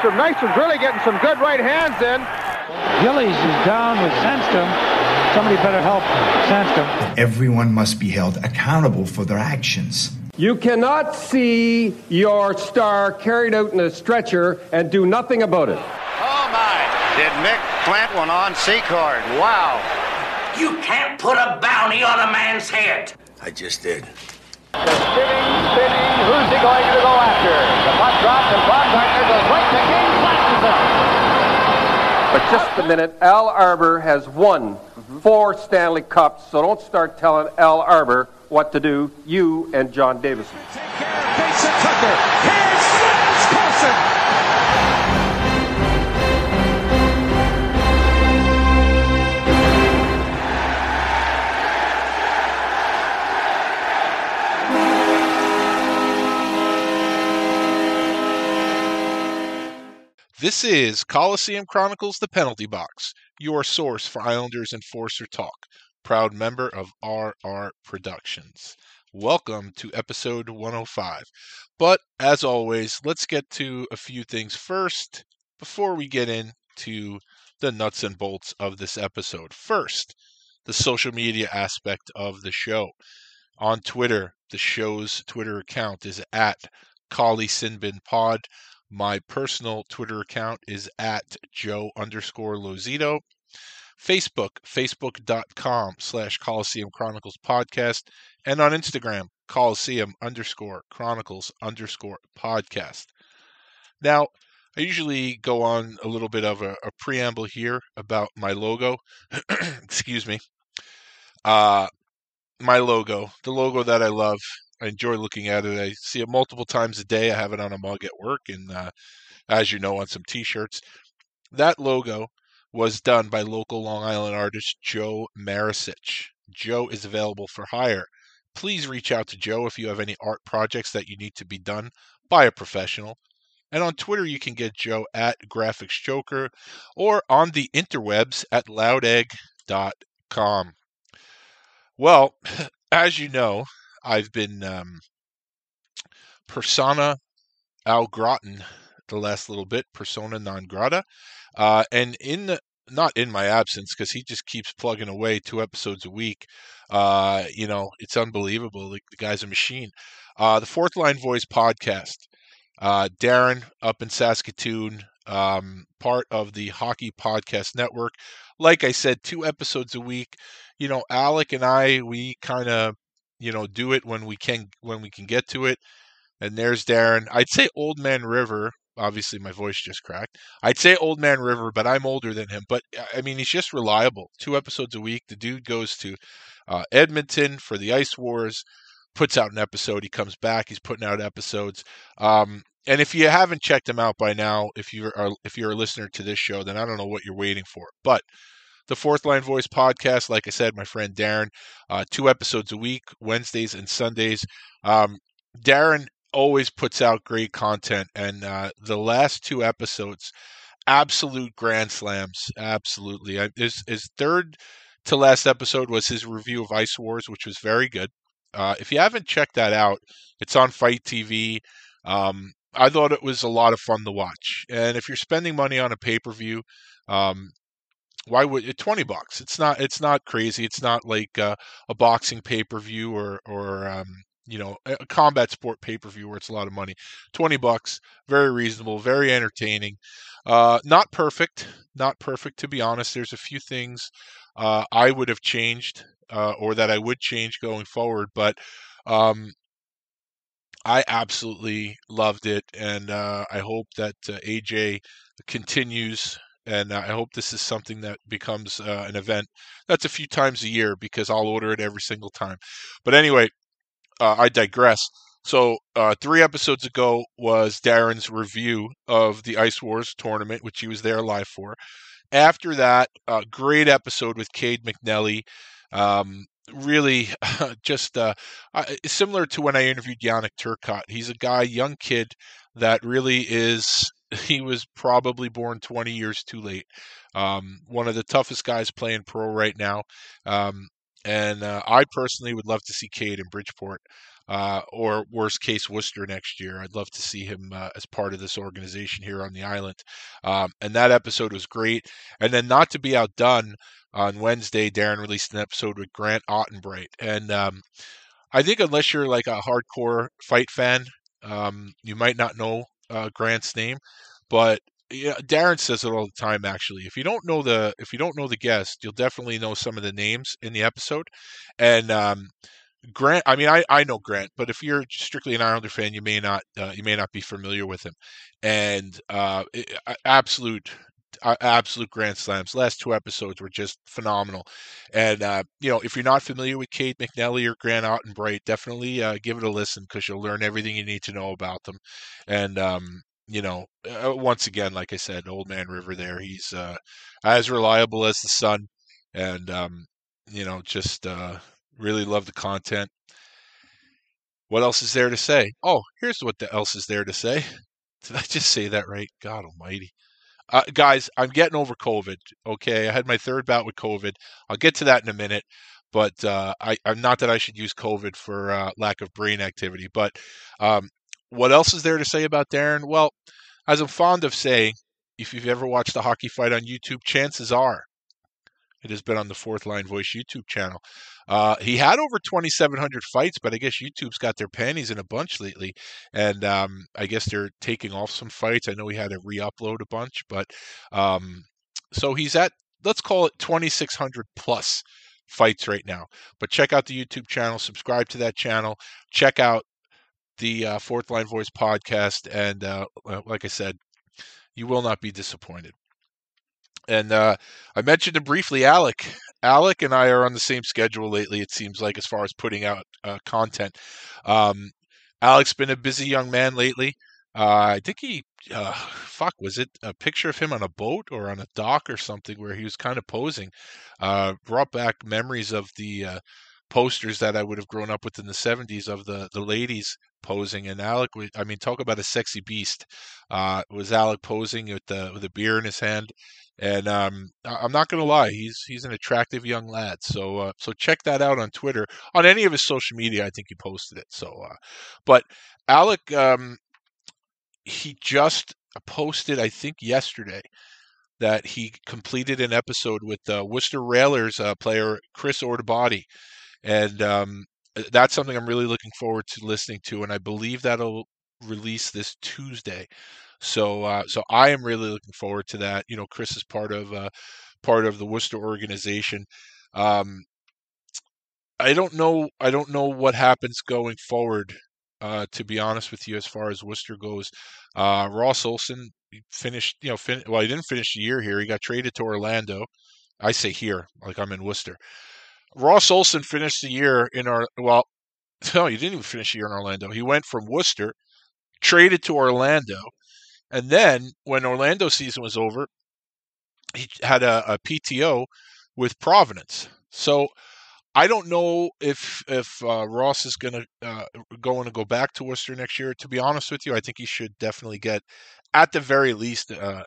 Nystrom. Nystrom's really getting some good right hands in. Gillies is down with Sandstrom. Somebody better help Sandstrom. Everyone must be held accountable for their actions. You cannot see your star carried out in a stretcher and do nothing about it. Oh my! Did Mick plant one on Secord? Wow! You can't put a bounty on a man's head. I just did. Spinning, spinning. Who's he going to go after? The puck drops and Baumgartner goes right to King, flashes him. But just a minute, Al Arbour has won four Stanley Cups, so don't start telling Al Arbour what to do, you and John Davidson. Mason Tucker. This is Coliseum Chronicles The Penalty Box, your source for Islanders Enforcer Talk, proud member of RR Productions. Welcome to episode 105. But as always, let's get to a few things first before we get into the nuts and bolts of this episode. First, the social media aspect of the show. On Twitter, the show's Twitter account is at ColiSinBinPod. My personal Twitter account is at Joe underscore Lozito. Facebook, facebook.com slash Coliseum Chronicles podcast. And on Instagram, Coliseum underscore Chronicles underscore podcast. Now, I usually go on a little bit of a, a preamble here about my logo. Excuse me. Uh, my logo, the logo that I love. I enjoy looking at it. I see it multiple times a day. I have it on a mug at work, and uh, as you know, on some T-shirts. That logo was done by local Long Island artist Joe Marisic. Joe is available for hire. Please reach out to Joe if you have any art projects that you need to be done by a professional. And on Twitter, you can get Joe at Graphics Joker or on the interwebs at loudegg.com. Well, as you know, I've been um, persona al gratin the last little bit, persona non grata, uh, and in the not in my absence because he just keeps plugging away two episodes a week. Uh, you know, it's unbelievable. The, the guy's a machine. Uh, the Fourth Line Voice podcast. Uh, Darren up in Saskatoon, um, part of the Hockey Podcast Network. Like I said, two episodes a week. You know, Alec and I, we kind of you know do it when we can when we can get to it. And there's darren. I'd say old man river obviously my voice just cracked. I'd say old man river but i'm older than him. But i mean he's just reliable. Two episodes a week the dude goes to uh, edmonton for the ice wars puts out an episode he comes back he's putting out episodes. Um, and if you haven't checked him out by now if you're if you're a listener to this show then i don't know what you're waiting for. But the Fourth Line Voice podcast. Like I said, my friend Darren, uh, two episodes a week, Wednesdays and Sundays. Um, Darren always puts out great content, and uh, the last two episodes, absolute grand slams. Absolutely, his his third to last episode was his review of Ice Wars, which was very good. Uh, if you haven't checked that out, it's on Fight TV. Um, I thought it was a lot of fun to watch. And if you're spending money on a pay per view, um, why would it 20 bucks. It's not it's not crazy. It's not like uh, a boxing pay-per-view or or um, you know a combat sport pay-per-view where it's a lot of money. 20 bucks very reasonable very entertaining. Uh, not perfect not perfect to be honest. There's a few things uh, i would have changed uh, or that i would change going forward but um, I absolutely loved it, and uh, I hope that uh, AJ continues and I hope this is something that becomes uh, an event that's a few times a year because I'll order it every single time. But anyway, uh, I digress. So uh, three episodes ago was Darren's review of the Ice Wars tournament, which he was there live for. After that, great episode with Cade McNelly. Um, really, just uh, similar to when I interviewed Yanick Turcotte. He's a guy, young kid, that really is he was probably born 20 years too late. Um, one of the toughest guys playing pro right now. Um, and uh, I personally would love to see Cade in Bridgeport. uh, or worst case Worcester next year. I'd love to see him uh, as part of this organization here on the island. Um, and that episode was great. And then not to be outdone on Wednesday, Darren released an episode with Grant Ottenbright, and um, I think unless you're like a hardcore fight fan, um, you might not know uh, Grant's name, but yeah, Darren says it all the time. Actually, if you don't know the if you don't know the guest, you'll definitely know some of the names in the episode. And um, Grant, I mean, I, I know Grant, but if you're strictly an Islander fan, you may not uh, you may not be familiar with him. And uh, absolute absolute grand slams. Last two episodes were just phenomenal. And uh, you know, if you're not familiar with Cade McNelly or Grant Ottenbright, definitely uh, give it a listen because you'll learn everything you need to know about them. And um, you know, uh, once again, like I said, Old Man River there, he's uh, as reliable as the sun, and um, you know, just uh, really love the content. What else is there to say? Oh, here's what the else is there to say. Did I just say that right? God Almighty. Uh, guys, I'm getting over COVID. Okay, I had my third bout with COVID. I'll get to that in a minute. But uh, I, am not that I should use COVID for uh, lack of brain activity. But um, what else is there to say about Darren? Well, as I'm fond of saying, if you've ever watched a hockey fight on YouTube, chances are it has been on the Fourth Line Voice YouTube channel. Uh, he had over 2,700 fights, but I guess YouTube's got their panties in a bunch lately, and um, I guess they're taking off some fights. I know he had to re-upload a bunch, but um, so he's at let's call it 2,600 plus fights right now. But check out the YouTube channel, subscribe to that channel, check out the uh, Fourth Line Voice podcast, and uh, like I said, you will not be disappointed. And uh, I mentioned him briefly, Alec. Alec and I are on the same schedule lately. It seems like as far as putting out uh, content. Um, Alec's been a busy young man lately. Uh, I think he, uh, fuck, was it a picture of him on a boat or on a dock or something where he was kind of posing? Uh, brought back memories of the uh, posters that I would have grown up with in the 70s of the, the ladies posing. And Alec, I mean, talk about a sexy beast. Uh, was Alec posing with the with a beer in his hand? And um, I'm not going to lie, he's he's an attractive young lad. So uh, so check that out on Twitter, on any of his social media. I think he posted it. So, uh, but Alec, um, he just posted, I think yesterday, that he completed an episode with uh, Worcester Railers uh, player Chris Ordabati and um, that's something I'm really looking forward to listening to, and I believe that'll release this Tuesday. So, uh, so I am really looking forward to that. You know, Chris is part of uh, part of the Worcester organization. Um, I don't know. I don't know what happens going forward. Uh, to be honest with you, as far as Worcester goes, uh, Ross Olsson finished. You know, fin- well, he didn't finish the year here. He got traded to Orlando. I say here, like I'm in Worcester. Ross Olsson finished the year in our well, no, he didn't even finish the year in Orlando. He went from Worcester, traded to Orlando, and then when Orlando season was over, he had a, a PTO with Providence. So I don't know if if uh, Ross is going to uh, going to go back to Worcester next year. To be honest with you, I think he should definitely get, at the very least, uh,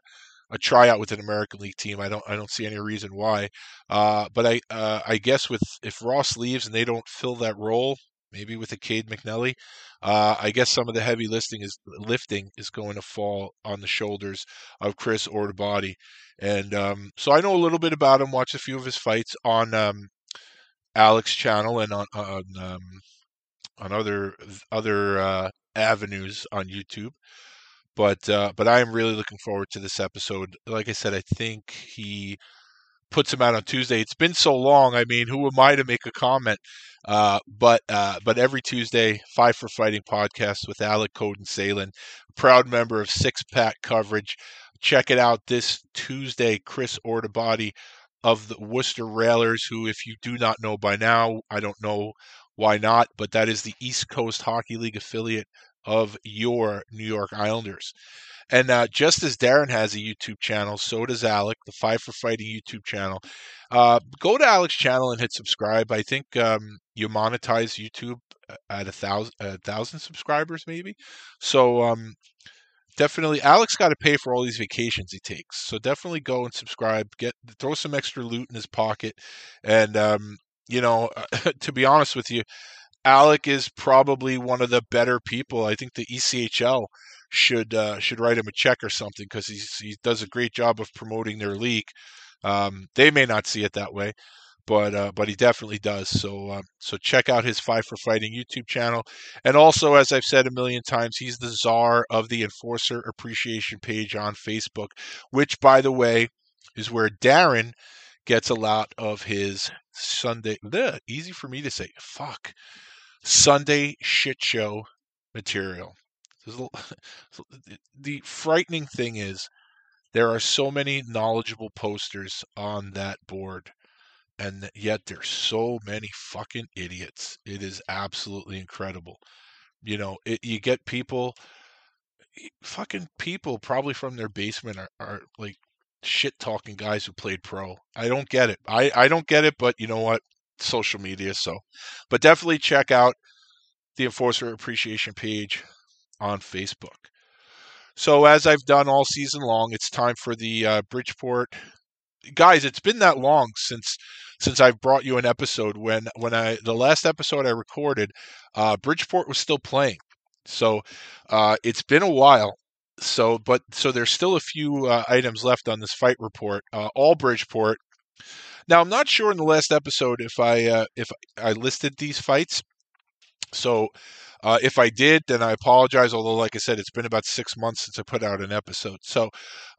a tryout with an American League team. I don't I don't see any reason why. Uh, but I uh, I guess with if Ross leaves and they don't fill that role, maybe with a Cade McNelly, uh, I guess some of the heavy lifting is lifting is going to fall on the shoulders of Chris Ordabati. And um, so I know a little bit about him. Watched a few of his fights on um, Alex channel and on on um, on other other uh, avenues on YouTube. But uh, but I am really looking forward to this episode. Like I said, I think he puts him out on Tuesday. It's been so long. I mean, who am I to make a comment? Uh, but uh, but every Tuesday, Five for Fighting podcast with Alec Coden Salen, proud member of Six Pack Coverage. Check it out this Tuesday. Chris Ordabati of the Worcester Railers, who, if you do not know by now, I don't know why not, but that is the East Coast Hockey League affiliate of your New York Islanders. And uh, just as Darren has a YouTube channel, so does Alec, the Five for Fighting YouTube channel. Uh, go to Alec's channel and hit subscribe. I think um, you monetize YouTube at a thousand, a thousand subscribers, maybe. So um, definitely, Alex got to pay for all these vacations he takes. So definitely go and subscribe. Get throw some extra loot in his pocket, and um, you know, to be honest with you, Alec is probably one of the better people. I think the ECHL should uh, should write him a check or something because he does a great job of promoting their league. Um, they may not see it that way, but uh, but he definitely does. So uh, so check out his Five for Fighting YouTube channel, and also as I've said a million times, he's the czar of the Enforcer Appreciation page on Facebook, which by the way is where Darren gets a lot of his Sunday. Bleh, easy for me to say. Fuck. Sunday shit show material. The frightening thing is there are so many knowledgeable posters on that board, and yet there's so many fucking idiots. It is absolutely incredible. You know, it, you get people, fucking people, probably from their basement are, are like shit talking guys who played pro. I don't get it. I, I don't get it, but you know what? Social media, so. But definitely check out the Enforcer Appreciation page on Facebook. So, as I've done all season long, it's time for the uh, Bridgeport guys. It's been that long since since I've brought you an episode. When when I the last episode I recorded, uh, Bridgeport was still playing. So uh, it's been a while. So, but so there's still a few uh, items left on this fight report. Uh, all Bridgeport. Now I'm not sure in the last episode if I uh, if I listed these fights. So uh, if I did, then I apologize. Although, like I said, it's been about six months since I put out an episode. So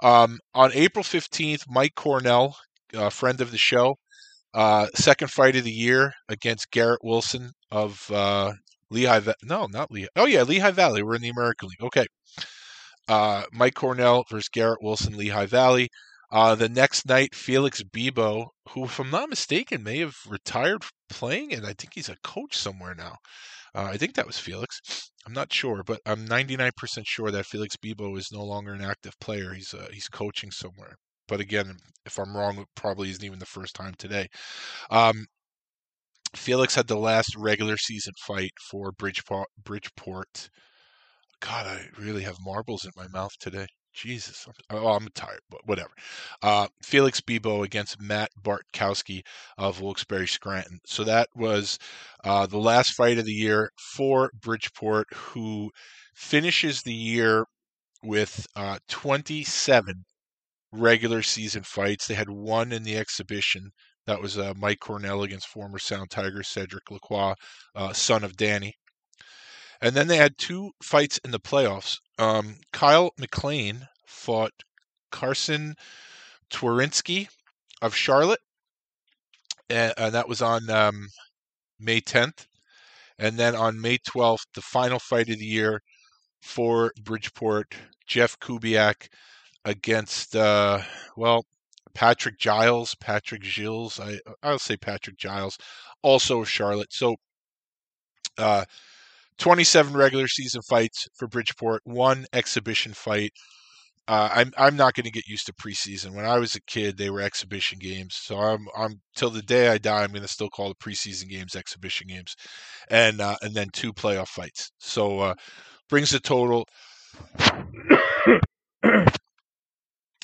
um, on April 15th, Mike Cornell, friend of the show, uh, second fight of the year against Garrett Wilson of uh, Lehigh. No, not Lehigh. Oh yeah, Lehigh Valley. We're in the American League. Okay. Uh, Mike Cornell versus Garrett Wilson, Lehigh Valley. Uh, the next night, Felix Bibeau, who, if I'm not mistaken, may have retired playing, and I think he's a coach somewhere now. Uh, I think that was Felix. I'm not sure, but I'm 99% sure that Felix Bibeau is no longer an active player. He's uh, he's coaching somewhere. But again, if I'm wrong, it probably isn't even the first time today. Um, Felix had the last regular season fight for Bridgeport. Bridgeport. God, I really have marbles in my mouth today. Jesus, oh, I'm tired, but whatever. Uh, Felix Bibeau against Matt Bartkowski of Wilkes-Barre Scranton. So that was uh, the last fight of the year for Bridgeport, who finishes the year with uh, 27 regular season fights. They had one in the exhibition. That was uh, Mike Cornell against former Sound Tiger Cedric Lacroix, uh, son of Danny. And then they had two fights in the playoffs. Um, Kyle McLean fought Carson Twarynski of Charlotte, and, and that was on um, May 10th. And then on May 12th, the final fight of the year for Bridgeport, Jeff Kubiak against, uh, well, Patrick Giles, Patrick Gilles. I I'll say Patrick Giles, also of Charlotte. So, uh, 27 regular season fights for Bridgeport, one exhibition fight. Uh, I'm I'm not going to get used to preseason. When I was a kid, they were exhibition games. So I'm I'm till the day I die, I'm going to still call the preseason games exhibition games, and uh, and then two playoff fights. So uh, brings the total.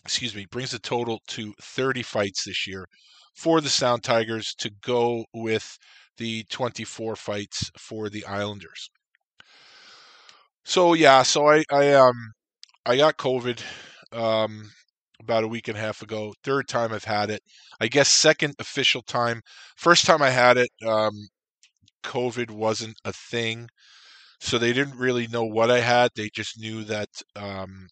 excuse me, brings the total to 30 fights this year for the Sound Tigers to go with the 24 fights for the Islanders. So yeah, so I I um I got COVID um about a week and a half ago. Third time I've had it. I guess second official time. First time I had it, um COVID wasn't a thing. So they didn't really know what I had. They just knew that um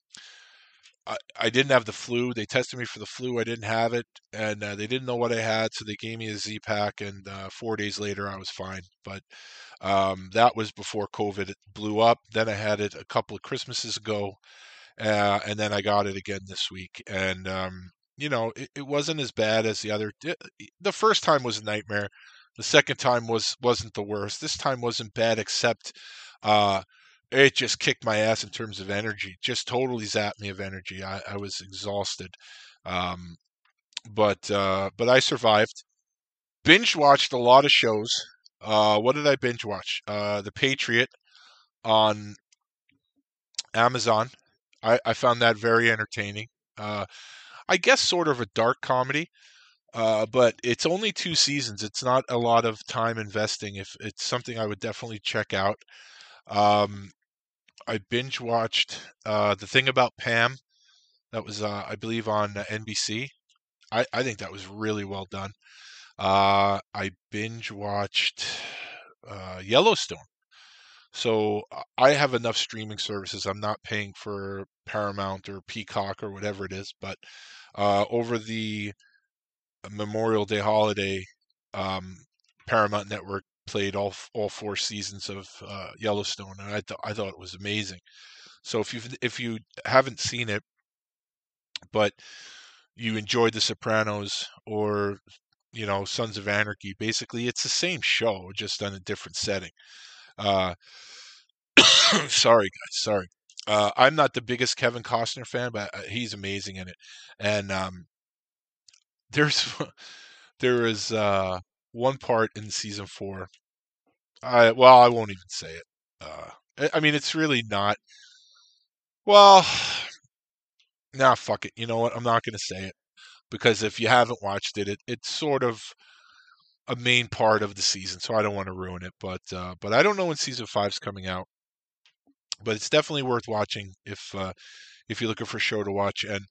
I, I didn't have the flu. They tested me for the flu. I didn't have it, and uh, they didn't know what I had, so they gave me a Z pack. And uh, four days later, I was fine. But um, that was before COVID blew up. Then I had it a couple of Christmases ago, uh, and then I got it again this week. And um, you know, it, it wasn't as bad as the other. The first time was a nightmare. The second time was wasn't the worst. This time wasn't bad, except uh, it just kicked my ass in terms of energy. Just totally zapped me of energy. I, I was exhausted, um, but uh, but I survived. Binge watched a lot of shows. Uh, what did I binge watch? Uh, the Patriot on Amazon. I, I found that very entertaining. Uh, I guess sort of a dark comedy. Uh, but it's only two seasons. It's not a lot of time investing. If it's something I would definitely check out. Um, I binge watched uh, the thing about Pam. That was, uh, I believe, on NBC. I, I think that was really well done. Uh, I binge watched uh, Yellowstone. So uh, I have enough streaming services. I'm not paying for Paramount or Peacock or whatever it is. But uh, over the Memorial Day holiday, um, Paramount Network played all all four seasons of uh, Yellowstone, and I thought I thought it was amazing. So if you if you haven't seen it, but you enjoyed The Sopranos or you know Sons of Anarchy, basically it's the same show, just on a different setting. Uh, sorry, guys, sorry. Uh, I'm not the biggest Kevin Costner fan, but uh, he's amazing in it. And um, there's there is uh, one part in season four. I well, I won't even say it. Uh, I mean, it's really not. Well, nah, fuck it. You know what? I'm not to say it because if you haven't watched it, it it's sort of a main part of the season, so I don't want to ruin it. But uh, but I don't know when season five's coming out. But it's definitely worth watching if uh, if you're looking for a show to watch. And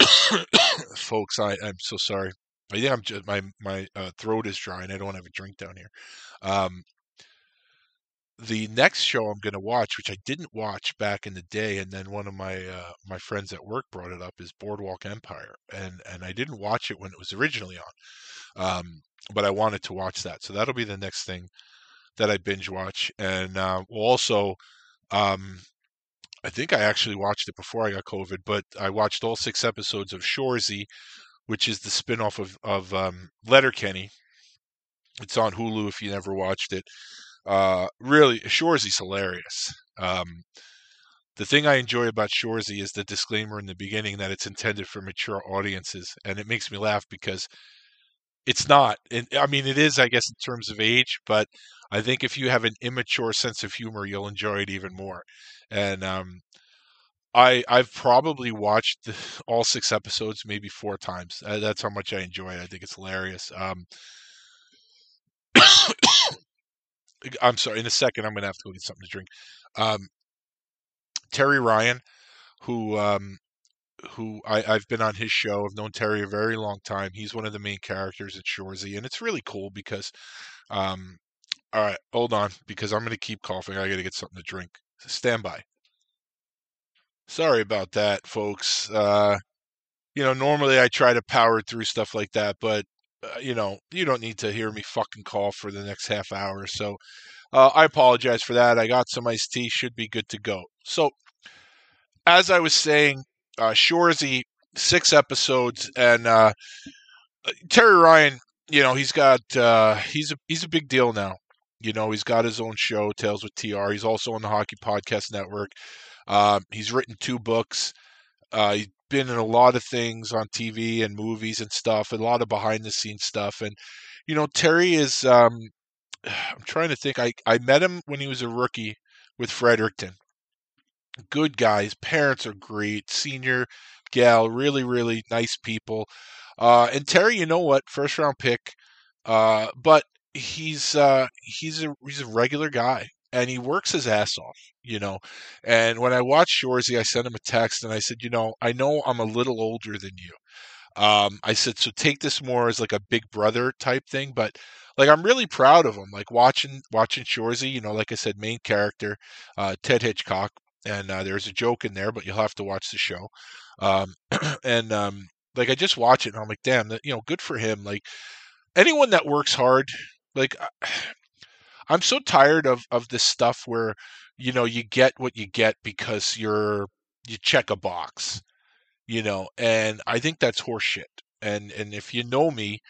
folks, I I'm so sorry. I think I'm just my my uh, throat is dry and I don't have a drink down here. Um, the next show I'm going to watch, which I didn't watch back in the day, and then one of my uh, my friends at work brought it up, is Boardwalk Empire, and and I didn't watch it when it was originally on, um, but I wanted to watch that, so that'll be the next thing that I binge watch, and uh, also. Um, I think I actually watched it before I got COVID, but I watched all six episodes of Shoresy, which is the spinoff of of um, Letterkenny. It's on Hulu if you never watched it. Uh, really, Shoresy's hilarious. Um, the thing I enjoy about Shoresy is the disclaimer in the beginning that it's intended for mature audiences, and it makes me laugh because it's not. I mean, it is, I guess, in terms of age, but I think if you have an immature sense of humor, you'll enjoy it even more. And um, I I've probably watched all six episodes maybe four times. Uh, that's how much I enjoy it. I think it's hilarious. Um, I'm sorry. In a second, I'm going to have to go get something to drink. Um, Terry Ryan, who um, who I, I've been on his show. I've known Terry a very long time. He's one of the main characters at Shoresy, and it's really cool because, um, all right, hold on, because I'm going to keep coughing. I got to get something to drink. Stand by. Sorry about that, folks. Uh, you know, normally I try to power through stuff like that, but uh, you know, you don't need to hear me fucking cough for the next half hour. So uh, I apologize for that. I got some iced tea, should be good to go. So, as I was saying, uh, Shoresy, six episodes, and uh, Terry Ryan, you know, he's got uh, he's a he's a big deal now. You know, he's got his own show, Tales with TR. He's also on the Hockey Podcast Network. Um, he's written two books. Uh, he's been in a lot of things on TV and movies and stuff, a lot of behind the scenes stuff. And you know, Terry is. Um, I'm trying to think. I I met him when he was a rookie with Fredericton. Good guys. Parents are great. Senior gal, really really nice people. Uh, and Terry, you know what? First round pick. Uh, but he's uh, he's a he's a regular guy and he works his ass off, you know. And when I watched Shoresy, I sent him a text and I said, you know, I know I'm a little older than you. Um, I said, so take this more as like a big brother type thing, but like I'm really proud of him. Like watching watching Shoresy, you know, like I said, main character, uh, Ted Hitchcock, and uh, there's a joke in there, but you'll have to watch the show. Um, and um, like I just watch it and I'm like, damn, you know, good for him. Like anyone that works hard, like I'm so tired of of this stuff where you know you get what you get because you're you check a box, you know, and I think that's horseshit. And and if you know me,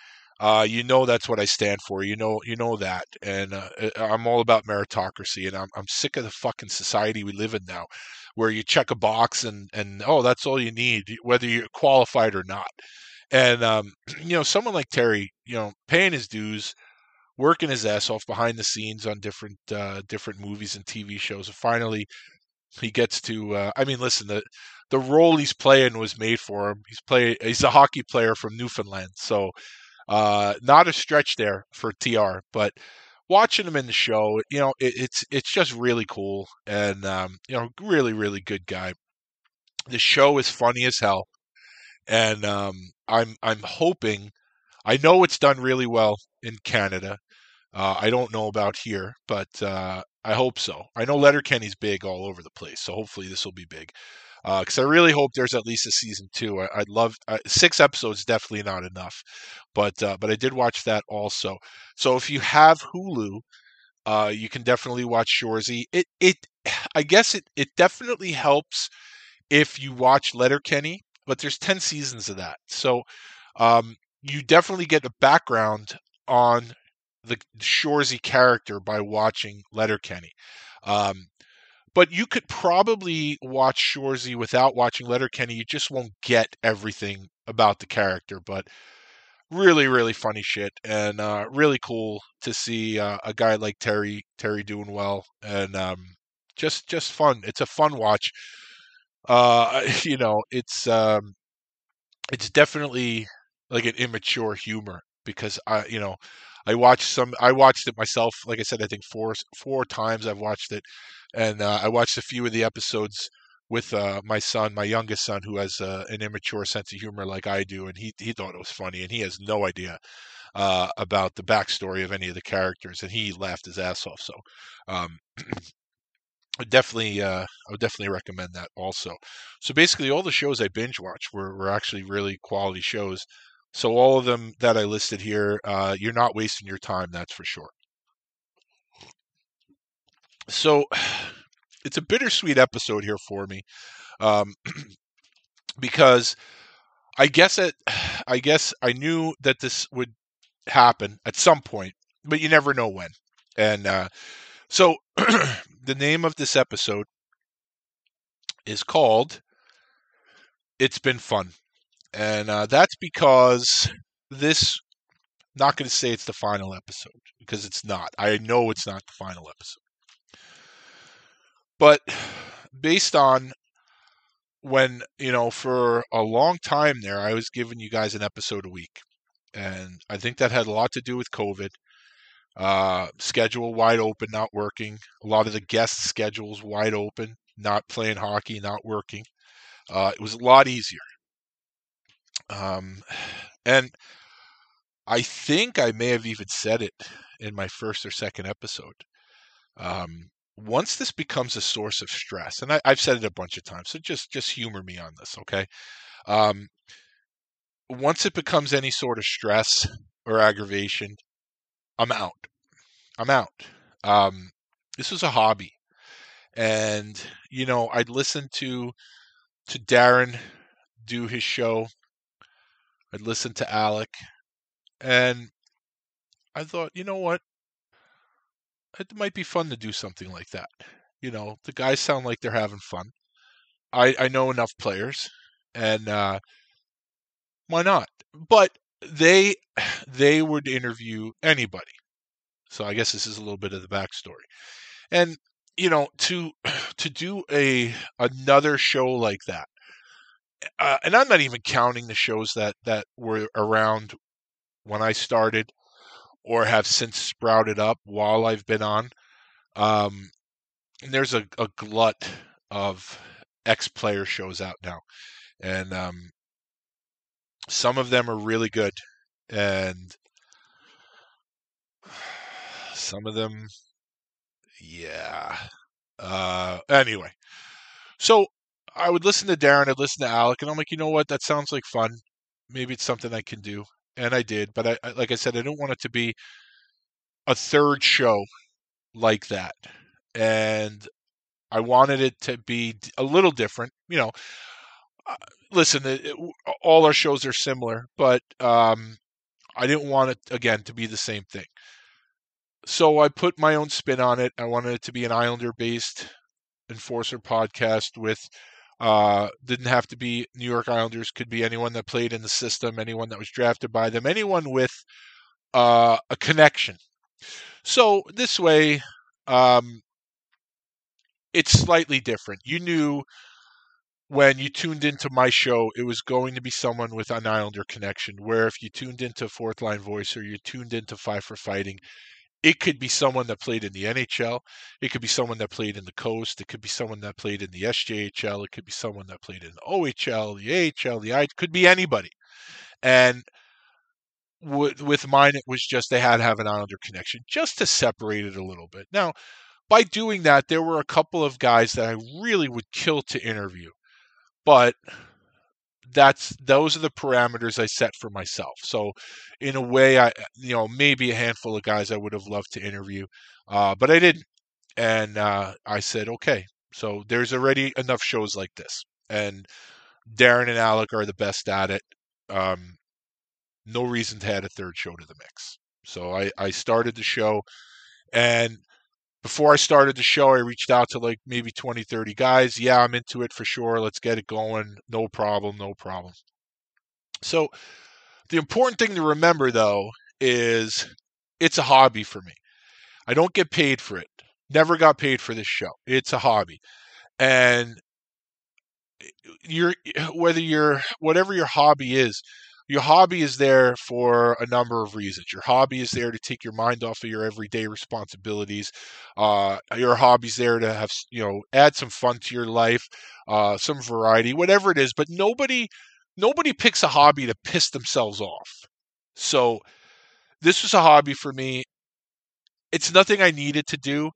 uh, you know that's what I stand for. You know you know that, and uh, uh I'm all about meritocracy, and I'm I'm sick of the fucking society we live in now, where you check a box and and oh that's all you need, whether you're qualified or not. And um, you know, someone like Terry, you know, paying his dues, working his ass off behind the scenes on different uh, different movies and TV shows, and finally he gets to. Uh, I mean, listen, the the role he's playing was made for him. He's play. He's a hockey player from Newfoundland, so uh, not a stretch there for Tr. But watching him in the show, you know, it, it's it's just really cool, and um, you know, really really good guy. The show is funny as hell, and um, I'm I'm hoping. I know it's done really well in Canada. Uh, I don't know about here, but uh, I hope so. I know Letterkenny's big all over the place, so hopefully this will be big. Because uh, I really hope there's at least a season two. I, would love six episodes. Definitely not enough, but uh, but I did watch that also. So if you have Hulu, uh, you can definitely watch Shoresy. It it I guess it it definitely helps if you watch Letterkenny, but there's ten seasons of that, so um, you definitely get a background on the Shoresy character by watching Letterkenny. Um, but you could probably watch Shoresy without watching Letterkenny. You just won't get everything about the character, but really, really funny shit, and uh, really cool to see uh, a guy like Terry Terry doing well, and um, just just fun. It's a fun watch. Uh, you know, it's um, it's definitely like an immature humor because I, you know, I watched some. I watched it myself. Like I said, I think four four times I've watched it, and uh, I watched a few of the episodes with uh, my son, my youngest son, who has uh, an immature sense of humor like I do, and he he thought it was funny, and he has no idea uh, about the backstory of any of the characters, and he laughed his ass off. So. Um, I definitely, uh, I would definitely recommend that also. So basically, all the shows I binge watch were, were actually really quality shows. So all of them that I listed here, uh, you're not wasting your time, that's for sure. So it's a bittersweet episode here for me, um, because I guess it, I guess I knew that this would happen at some point, but you never know when. And uh, so the name of this episode is called "It's Been Fun." And uh, that's because this. Not going to say it's the final episode because it's not. I know it's not the final episode, but based on when you know for a long time there, I was giving you guys an episode a week, and I think that had a lot to do with COVID. Uh, schedule wide open, not working. A lot of the guest schedules wide open, not playing hockey, not working. Uh, it was a lot easier. Um, and I think I may have even said it in my first or second episode. Um, once this becomes a source of stress, and I, have said it a bunch of times, so just just humor me on this, okay? Um, once it becomes any sort of stress or aggravation, I'm out. I'm out. Um, this was a hobby, and you know, I'd listen to to Darren do his show I'd listened to Alec, and I thought, you know what? It might be fun to do something like that. You know, the guys sound like they're having fun. I I know enough players, and uh, why not? But they they would interview anybody. So I guess this is a little bit of the backstory. And you know, to to do a another show like that uh, and I'm not even counting the shows that that were around when I started or have since sprouted up while I've been on. Um, and there's a, a glut of ex player shows out now, and um, some of them are really good, and some of them, yeah. Uh, anyway, so I would listen to Darren, I'd listen to Alec, and I'm like, you know what? That sounds like fun. Maybe it's something I can do, and I did. But I, I like I said, I don't want it to be a third show like that, and I wanted it to be a little different. You know, uh, listen, it, it, all our shows are similar, but um, I didn't want it again to be the same thing. So I put my own spin on it. I wanted it to be an Islander based enforcer podcast with uh, didn't have to be New York Islanders, could be anyone that played in the system, anyone that was drafted by them, anyone with uh, a connection. So this way, um, it's slightly different. You knew when you tuned into my show, it was going to be someone with an Islander connection. Where if you tuned into Fourth Line Voice or you tuned into Five for Fighting, it could be someone that played in the NHL. It could be someone that played in the Coast. It could be someone that played in the SJHL. It could be someone that played in the OHL, the AHL, the I. It could be anybody. And with, with mine, it was just they had to have an Islander connection just to separate it a little bit. Now, by doing that, there were a couple of guys that I really would kill to interview, but that's those are the parameters I set for myself. So, in a way, I you know maybe a handful of guys I would have loved to interview, uh, but I didn't, and uh, I said okay. So there's already enough shows like this, and Darren and Alec are the best at it. Um, no reason to add a third show to the mix. So I, I started the show, and before I started the show, I reached out to like maybe 20, 30 guys. Yeah, I'm into it for sure. Let's get it going. No problem, no problem. So the important thing to remember though is it's a hobby for me. I don't get paid for it. Never got paid for this show. It's a hobby. And eh, you're eh, whether you're whatever your hobby is, your hobby is there for a number of reasons. Your hobby is there to take your mind off of your everyday responsibilities. Uh, your hobby's there to have you know add some fun to your life, uh, some variety, whatever it is. But nobody nobody picks a hobby to piss themselves off. So this was a hobby for me. It's nothing I needed to do,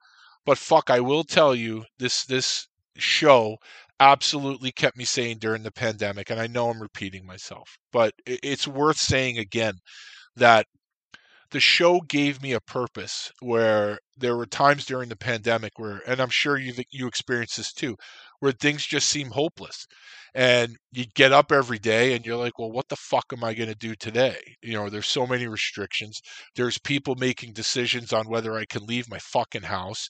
but fuck, I will tell you this this show absolutely kept me sane during the pandemic. And I know I'm repeating myself, but it's worth saying again that the show gave me a purpose where there were times during the pandemic where, and I'm sure you you experienced this too, where things just seem hopeless, and you get up every day and you're like, well, what the fuck am I going to do today? You know, there's so many restrictions. There's people making decisions on whether I can leave my fucking house.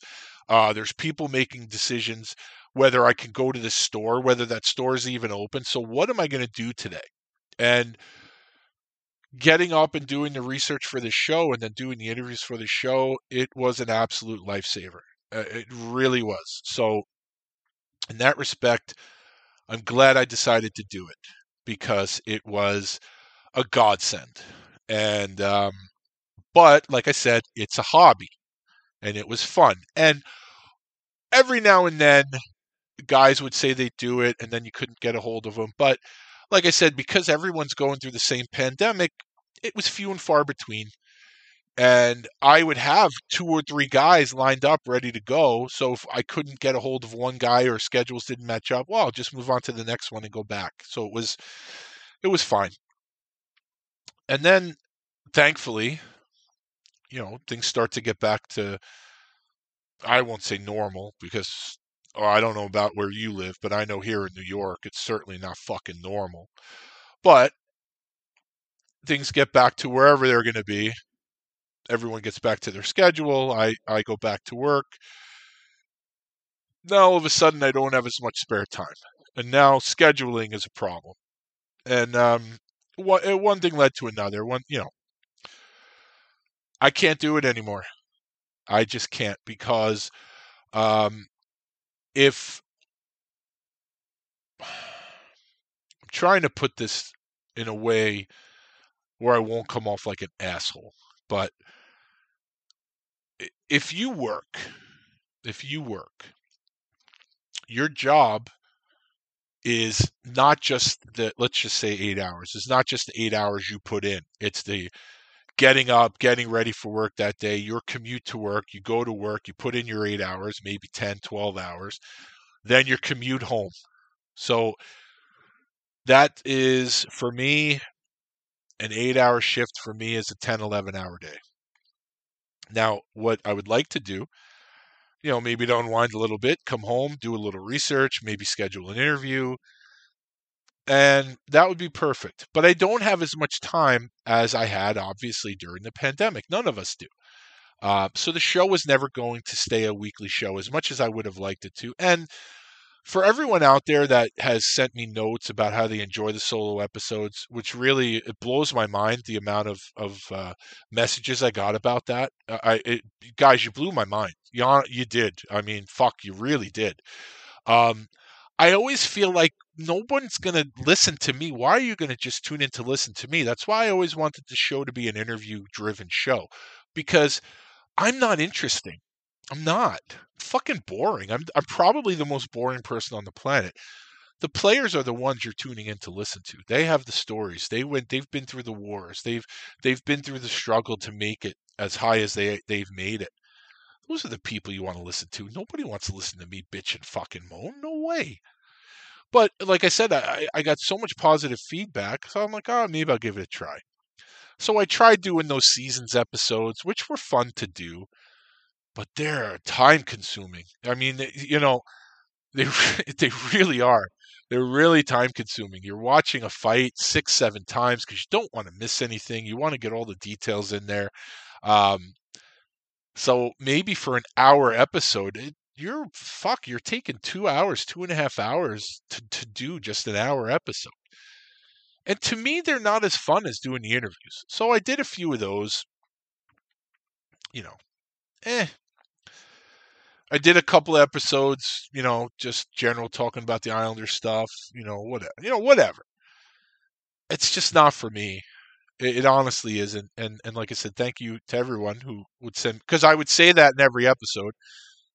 Uh, there's people making decisions whether I can go to the store, whether that store is even open. So, what am I going to do today? And getting up and doing the research for the show and then doing the interviews for the show, it was an absolute lifesaver. Uh, it really was. So, in that respect, I'm glad I decided to do it because it was a godsend. And, um, but like I said, it's a hobby and it was fun. And every now and then guys would say they'd do it and then you couldn't get a hold of them. But like I said, because everyone's going through the same pandemic, it was few and far between. And I would have two or three guys lined up ready to go. So if I couldn't get a hold of one guy or schedules didn't match up, well, I'll just move on to the next one and go back. So it was it was fine. And then thankfully, you know, things start to get back to I won't say normal because I don't know about where you live, but I know here in New York, it's certainly not fucking normal. But things get back to wherever they're going to be. Everyone gets back to their schedule. I, I go back to work. Now, all of a sudden, I don't have as much spare time. And now scheduling is a problem. And um, one, one thing led to another. One, you know, I can't do it anymore. I just can't because um, if I'm trying to put this in a way where I won't come off like an asshole, but if you work, if you work, your job is not just the let's just say eight hours. It's not just the eight hours you put in. It's the getting up, getting ready for work that day, your commute to work, you go to work, you put in your eight hours, maybe 10, 12 hours, then your commute home. So that is, for me, an eight hour shift for me is a 10, 11 hour day. Now, what I would like to do, you know, maybe to unwind a little bit, come home, do a little research, maybe schedule an interview, and that would be perfect. But I don't have as much time as I had, obviously, during the pandemic. None of us do. Uh, so the show was never going to stay a weekly show as much as I would have liked it to. And for everyone out there that has sent me notes about how they enjoy the solo episodes, which really it blows my mind the amount of of uh, messages I got about that. Uh, I it, guys, you blew my mind. You you did. I mean, fuck, you really did. Um, I always feel like no one's gonna listen to me. Why are you gonna just tune in to listen to me? That's why I always wanted the show to be an interview driven show because I'm not interesting. I'm not. I'm fucking boring. I'm I'm probably the most boring person on the planet. The players are the ones you're tuning in to listen to. They have the stories. They went they've been through the wars. They've they've been through the struggle to make it as high as they they've made it. Those are the people you want to listen to. Nobody wants to listen to me bitch and fucking moan. No way. But like I said, I, I got so much positive feedback, so I'm like, oh, maybe I'll give it a try. So I tried doing those seasons episodes, which were fun to do, but they're time consuming. I mean, you know, they they really are. They're really time consuming. You're watching a fight six, seven times because you don't want to miss anything. You want to get all the details in there. Um, so maybe for an hour episode, it, you're fuck, you're taking two hours, two and a half hours to, to do just an hour episode. And to me, they're not as fun as doing the interviews. So I did a few of those. You know, eh. I did a couple episodes, you know, just general talking about the Islander stuff, you know, whatever, you know, whatever. It's just not for me. It, it honestly isn't. And and like I said, thank you to everyone who would send because I would say that in every episode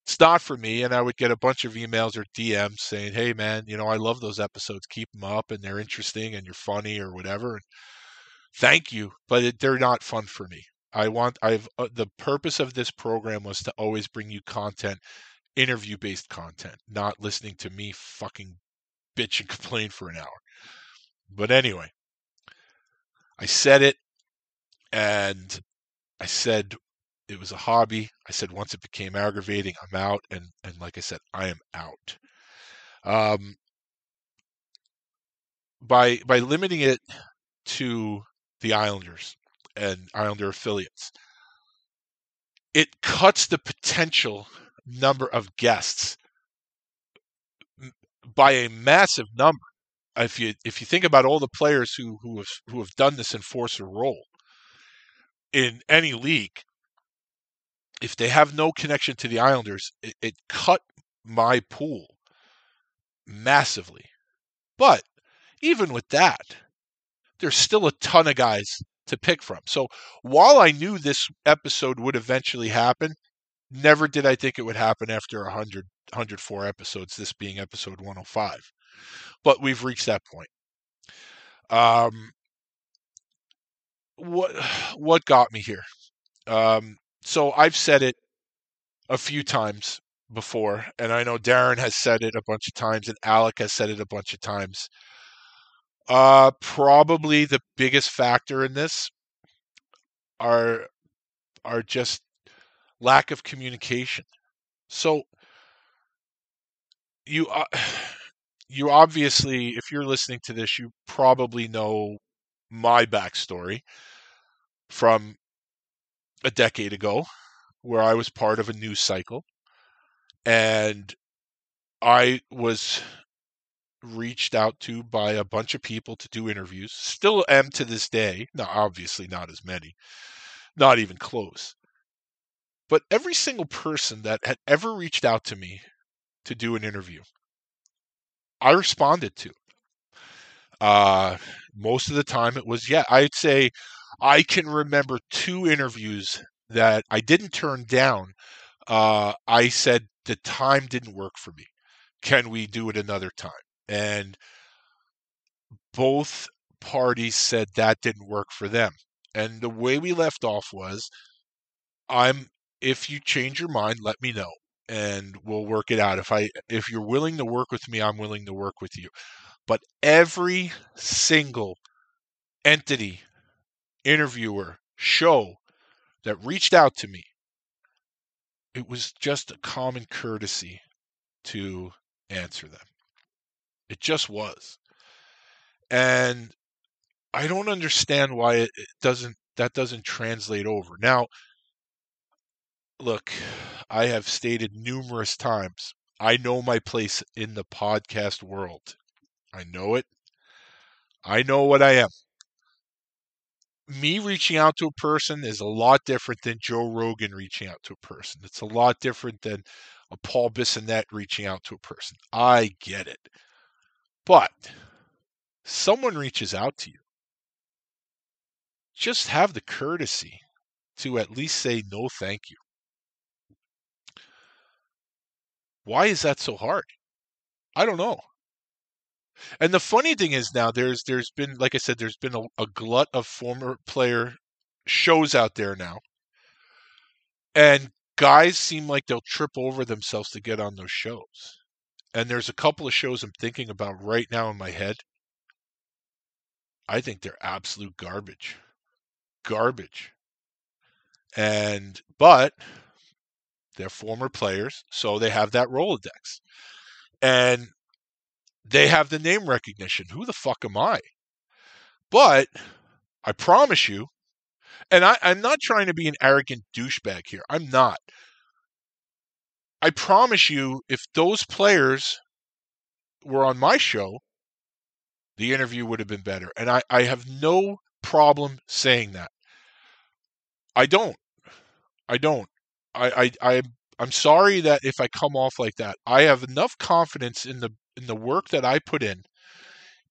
it's not for me. And I would get a bunch of emails or DMs saying, "Hey, man, you know, I love those episodes. Keep them up, and they're interesting, and you're funny, or whatever." And thank you, but it, they're not fun for me. I want. I've uh, the purpose of this program was to always bring you content, interview based content, not listening to me fucking bitch and complain for an hour. But anyway, I said it, and I said it was a hobby. I said once it became aggravating, I'm out, and and like I said, I am out. Um, by by limiting it to the Islanders and Islander affiliates, it cuts the potential number of guests by a massive number. If you if you think about all the players who who have who have done this enforcer role in any league, if they have no connection to the Islanders, it, it cut my pool massively. But even with that, there's still a ton of guys to pick from. So while I knew this episode would eventually happen, never did I think it would happen after 100, 104 episodes, this being episode 105. But we've reached that point. Um, what what got me here? Um, so I've said it a few times before, and I know Darren has said it a bunch of times, and Alec has said it a bunch of times. Uh, probably the biggest factor in this are are just lack of communication. So you uh, you obviously, if you're listening to this, you probably know my backstory from a decade ago where I was part of a news cycle and I was reached out to by a bunch of people to do interviews. Still am to this day. Now, obviously, not as many, not even close. But every single person that had ever reached out to me to do an interview, I responded to. Uh, most of the time, it was, yeah, I'd say I can remember two interviews that I didn't turn down. Uh, I said the time didn't work for me. Can we do it another time? And both parties said that didn't work for them. And the way we left off was I'm if you change your mind, let me know and we'll work it out. If I if you're willing to work with me, I'm willing to work with you. But every single entity interviewer, show that reached out to me, it was just a common courtesy to answer them. It just was. And I don't understand why it doesn't that doesn't translate over. Now, look, I have stated numerous times I know my place in the podcast world. I know it. I know what I am. Me reaching out to a person is a lot different than Joe Rogan reaching out to a person. It's a lot different than a Paul Bissonnette reaching out to a person. I get it. But someone reaches out to you. Just have the courtesy to at least say no thank you. Why is that so hard? I don't know. And the funny thing is now there's there's been like I said there's been a, a glut of former player shows out there now. And guys seem like they'll trip over themselves to get on those shows. And there's a couple of shows I'm thinking about right now in my head. I think they're absolute garbage. Garbage. And but they're former players, so they have that Rolodex. And they have the name recognition. Who the fuck am I? But I promise you, and I, I'm not trying to be an arrogant douchebag here. I'm not. I promise you, if those players were on my show, the interview would have been better. And I, I have no problem saying that. I don't. I don't. I, I, I I'm sorry that if I come off like that. I have enough confidence in the in the work that I put in,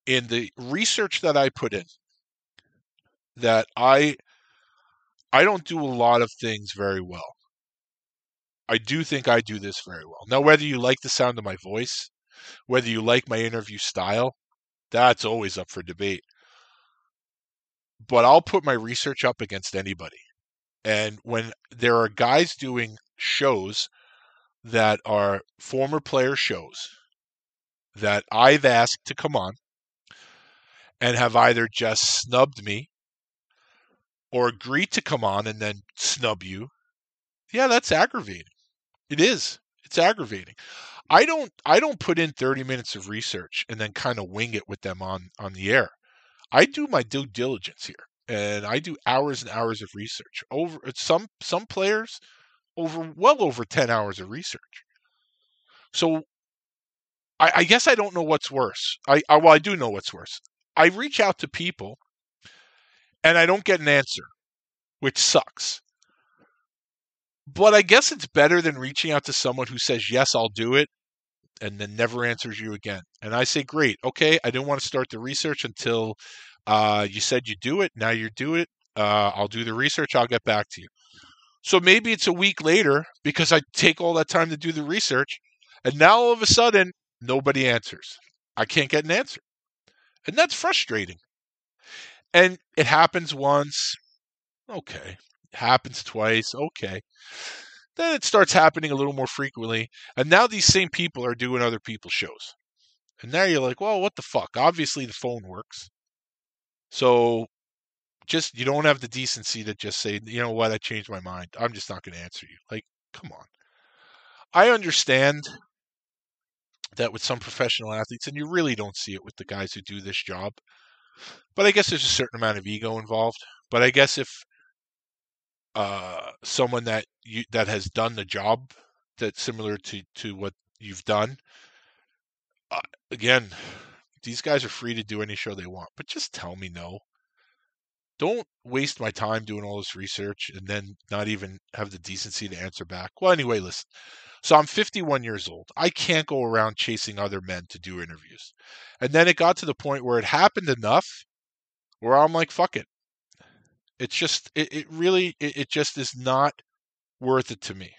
in the research that I put in, that I I don't do a lot of things very well. I do think I do this very well. Now, whether you like the sound of my voice, whether you like my interview style, that's always up for debate. But I'll put my research up against anybody. And when there are guys doing shows that are former player shows that I've asked to come on and have either just snubbed me or agreed to come on and then snub you, yeah, that's aggravating. It is. It's aggravating. I don't I don't put in 30 minutes of research and then kind of wing it with them on on the air. I do my due diligence here and I do hours and hours of research. Over uh, some some players over well over 10 hours of research. So I, I guess I don't know what's worse. I, I well I do know what's worse. I reach out to people and I don't get an answer, which sucks. But I guess it's better than reaching out to someone who says, Yes, I'll do it, and then never answers you again. And I say, Great, okay, I didn't want to start the research until uh, you said you do it. Now you do it. Uh, I'll do the research. I'll get back to you. So maybe it's a week later because I take all that time to do the research. And now all of a sudden, nobody answers. I can't get an answer. And that's frustrating. And it happens once. Okay. It happens twice. Okay. Then it starts happening a little more frequently. And now these same people are doing other people's shows. And now you're like, well, what the fuck? Obviously the phone works. So just you don't have the decency to just say, you know what, I changed my mind. I'm just not going to answer you. Like, come on. I understand that with some professional athletes, and you really don't see it with the guys who do this job. But I guess there's a certain amount of ego involved. But I guess if uh, someone that you that has done the job that's similar to to what you've done, uh, again, these guys are free to do any show they want. But just tell me no. Don't waste my time doing all this research and then not even have the decency to answer back. Well, anyway, listen. So I'm 51 years old. I can't go around chasing other men to do interviews. And then it got to the point where it happened enough where I'm like, fuck it. It's just, it, it really, it, it just is not worth it to me.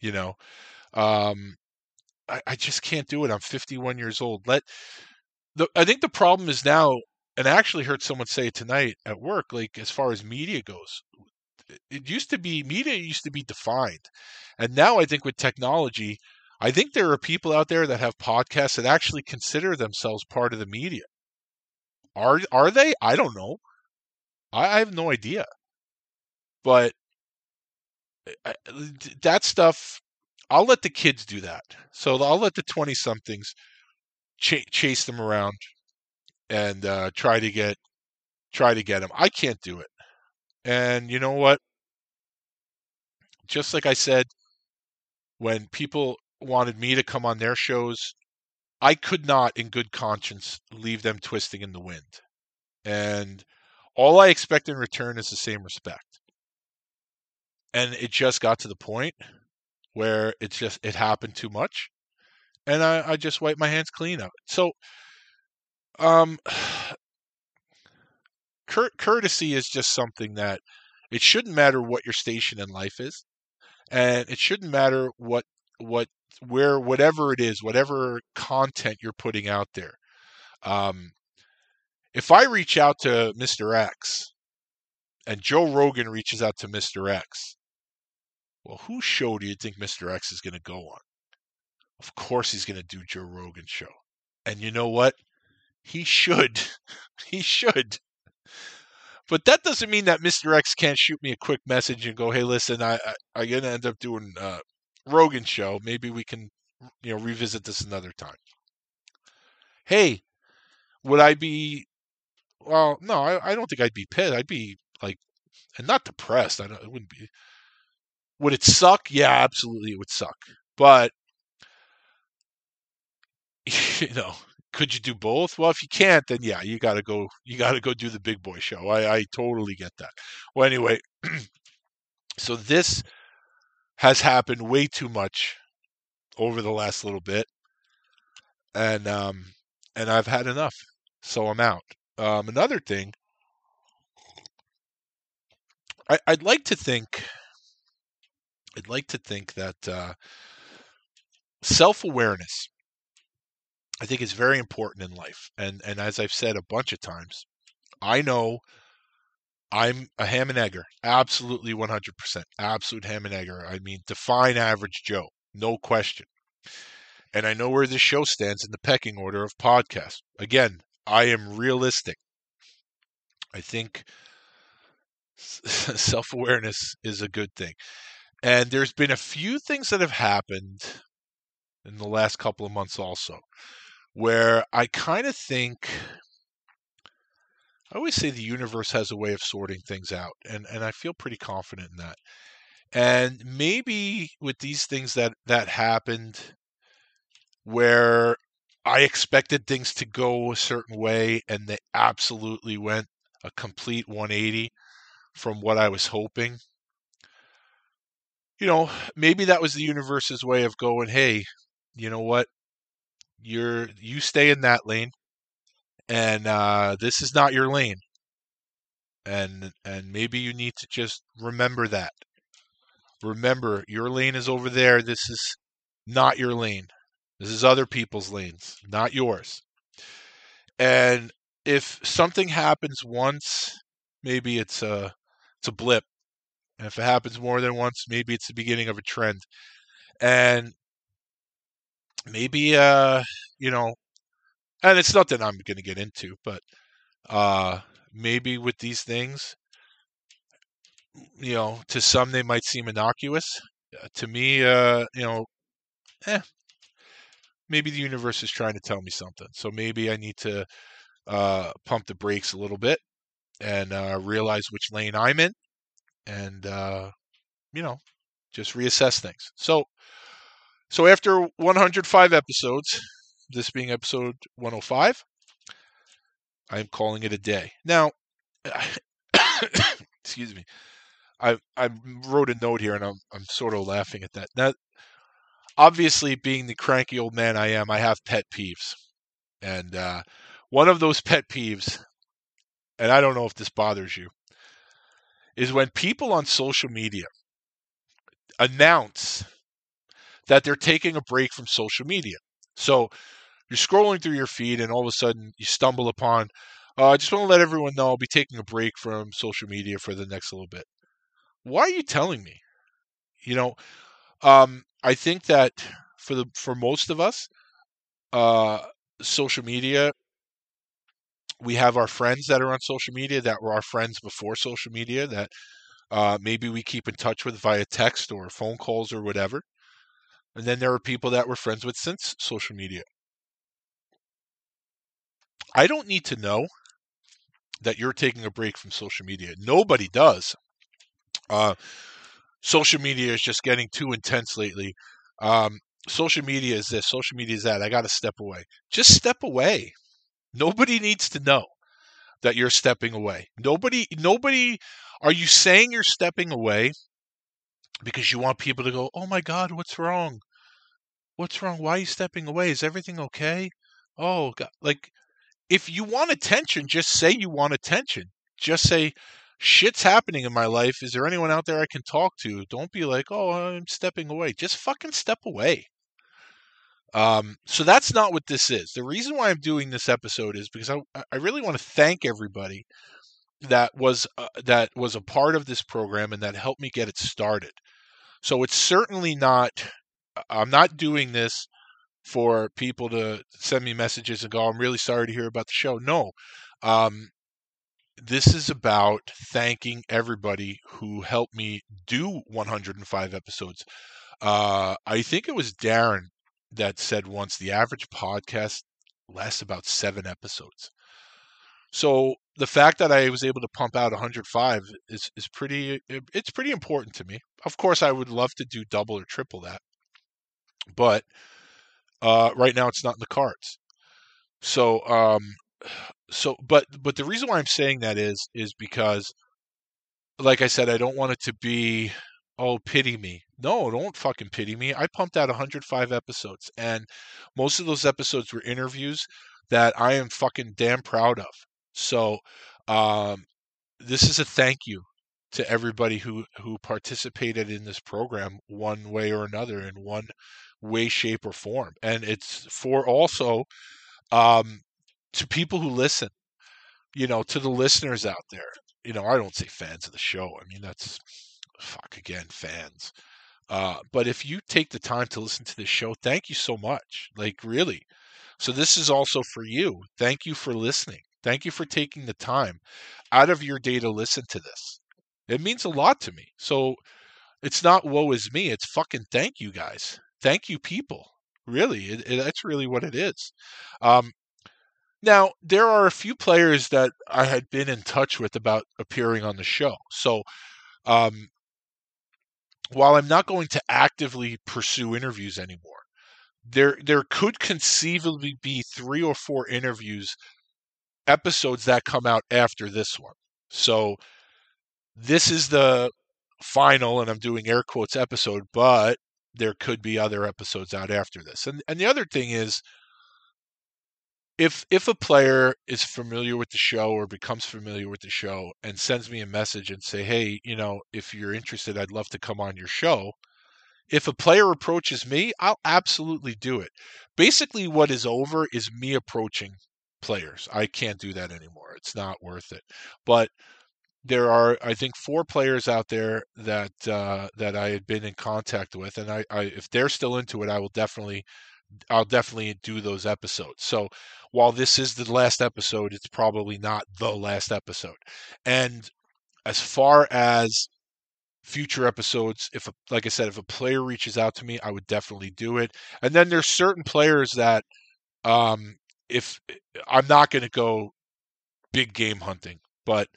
You know, um, I, I just can't do it. I'm 51 years old. Let the, I think the problem is now, and I actually heard someone say it tonight at work, like as far as media goes, it used to be media used to be defined. And now i think with technology i think there are people out there that have podcasts that actually consider themselves part of the media. Are are they? I don't know. I, I have no idea. But eh, I, that stuff i'll let the kids do that. So i'll let the 20 somethings ch- chase them around and uh, try to get try to get them i can't do it and you know what? Just like I said, when people wanted me to come on their shows, I could not, in good conscience, leave them twisting in the wind. And all I expect in return is the same respect. And it just got to the point where it's just it happened too much, and I, I just wipe my hands clean of it. So, um, cur- courtesy is just something that it shouldn't matter what your station in life is, and it shouldn't matter what what where whatever it is, whatever content you're putting out there. Um, if I reach out to Mr. X and Joe Rogan reaches out to Mr. X, well, whose show do you think Mr. X is going to go on? Of course, he's going to do Joe Rogan's show. And you know what? He should. he should. But that doesn't mean that Mr. X can't shoot me a quick message and go, "Hey, listen, I, I I'm gonna end up doing uh, Rogan show. Maybe we can, you know, revisit this another time." Hey, would I be? Well, no, I, I don't think I'd be pissed. I'd be like, and not depressed. I don't. It wouldn't be. Would it suck? Yeah, absolutely, it would suck. But you know, could you do both? Well, if you can't, then yeah, you got to go. You got to go do the big boy show. I, I totally get that. Well, anyway, so this has happened way too much over the last little bit, and um, and I've had enough. So I'm out. Um, another thing, I, I'd like to think. I'd like to think that uh, self awareness I think is very important in life. And and as I've said a bunch of times, I know I'm a ham and egger, absolutely 100%, absolute ham and egger. I mean, define average Joe, no question. And I know where this show stands in the pecking order of podcasts. Again, I am realistic. I think self awareness is a good thing. And there's been a few things that have happened in the last couple of months also where I kind of think I always say the universe has a way of sorting things out, and and I feel pretty confident in that. And maybe with these things that that happened, where I expected things to go a certain way, and they absolutely went a complete 180 from what I was hoping. You know, maybe that was the universe's way of going, hey, you know what? You're you stay in that lane and uh, this is not your lane. And and maybe you need to just remember that. Remember your lane is over there this is not your lane. This is other people's lanes not yours. And if something happens once maybe it's a it's a blip. And if it happens more than once maybe it's the beginning of a trend. And maybe uh you know and it's nothing i'm to get into but uh maybe with these things you know to some they might seem innocuous uh, to me uh you know eh, maybe the universe is trying to tell me something so maybe i need to uh pump the brakes a little bit and uh realize which lane i'm in and uh you know just reassess things. So so after 105 episodes, this being episode 105, I'm calling it a day. Now, excuse me. I I wrote a note here, and I'm I'm sort of laughing at that. Now, obviously, being the cranky old man I am, I have pet peeves, and uh, one of those pet peeves, and I don't know if this bothers you, is when people on social media announce that they're taking a break from social media. So you're scrolling through your feed and all of a sudden you stumble upon, uh, I just want to let everyone know I'll be taking a break from social media for the next little bit. Why are you telling me? You know, um, I think that for the for most of us, uh, social media, we have our friends that are on social media that were our friends before social media that uh, maybe we keep in touch with via text or phone calls or whatever. And then there are people that we're friends with since social media. I don't need to know that you're taking a break from social media. Nobody does. Uh, social media is just getting too intense lately. Um, social media is this, social media is that. I got to step away. Just step away. Nobody needs to know that you're stepping away. Nobody, nobody. Are you saying you're stepping away because you want people to go, "Oh my God, what's wrong? What's wrong? Why are you stepping away? Is everything okay?" Oh, God. like if you want attention, just say you want attention. Just say, shit's happening in my life. Is there anyone out there I can talk to? Don't be like, oh, I'm stepping away. Just fucking step away. Um, so that's not what this is. The reason why I'm doing this episode is because I, I really want to thank everybody that was uh, that was a part of this program and that helped me get it started. So it's certainly not. I'm not doing this for people to send me messages and go, "I'm really sorry to hear about the show." No, um, this is about thanking everybody who helped me do 105 episodes. Uh, I think it was Darren that said once the average podcast lasts about seven episodes. So the fact that I was able to pump out 105 is is pretty it's pretty important to me. Of course, I would love to do double or triple that, but uh, right now it's not in the cards. So um, so but but the reason why I'm saying that is is because like I said, I don't want it to be oh pity me. No, don't fucking pity me. I pumped out 105 episodes and most of those episodes were interviews that I am fucking damn proud of. So um this is a thank you to everybody who who participated in this program one way or another in one way shape or form and it's for also um to people who listen, you know, to the listeners out there. You know, I don't say fans of the show. I mean, that's fuck again, fans. Uh, but if you take the time to listen to this show, thank you so much. Like, really. So, this is also for you. Thank you for listening. Thank you for taking the time out of your day to listen to this. It means a lot to me. So, it's not woe is me. It's fucking thank you guys. Thank you, people. Really, it, it, that's really what it is. Um, now, there are a few players that I had been in touch with about appearing on the show. So, um, while I'm not going to actively pursue interviews anymore, there there could conceivably be three or four interviews episodes that come out after this one. So, this is the final, and I'm doing air quotes episode, but there could be other episodes out after this. And and the other thing is if if a player is familiar with the show or becomes familiar with the show and sends me a message and say hey you know if you're interested i'd love to come on your show if a player approaches me i'll absolutely do it. Basically what is over is me approaching players. I can't do that anymore. It's not worth it. But there are i think four players out there that uh, that i had been in contact with and I, I if they're still into it i will definitely I'll definitely do those episodes. So while this is the last episode, it's probably not the last episode. And as far as future episodes, if a, like I said, if a player reaches out to me, I would definitely do it. And then there's certain players that um if I'm not going to go big game hunting, but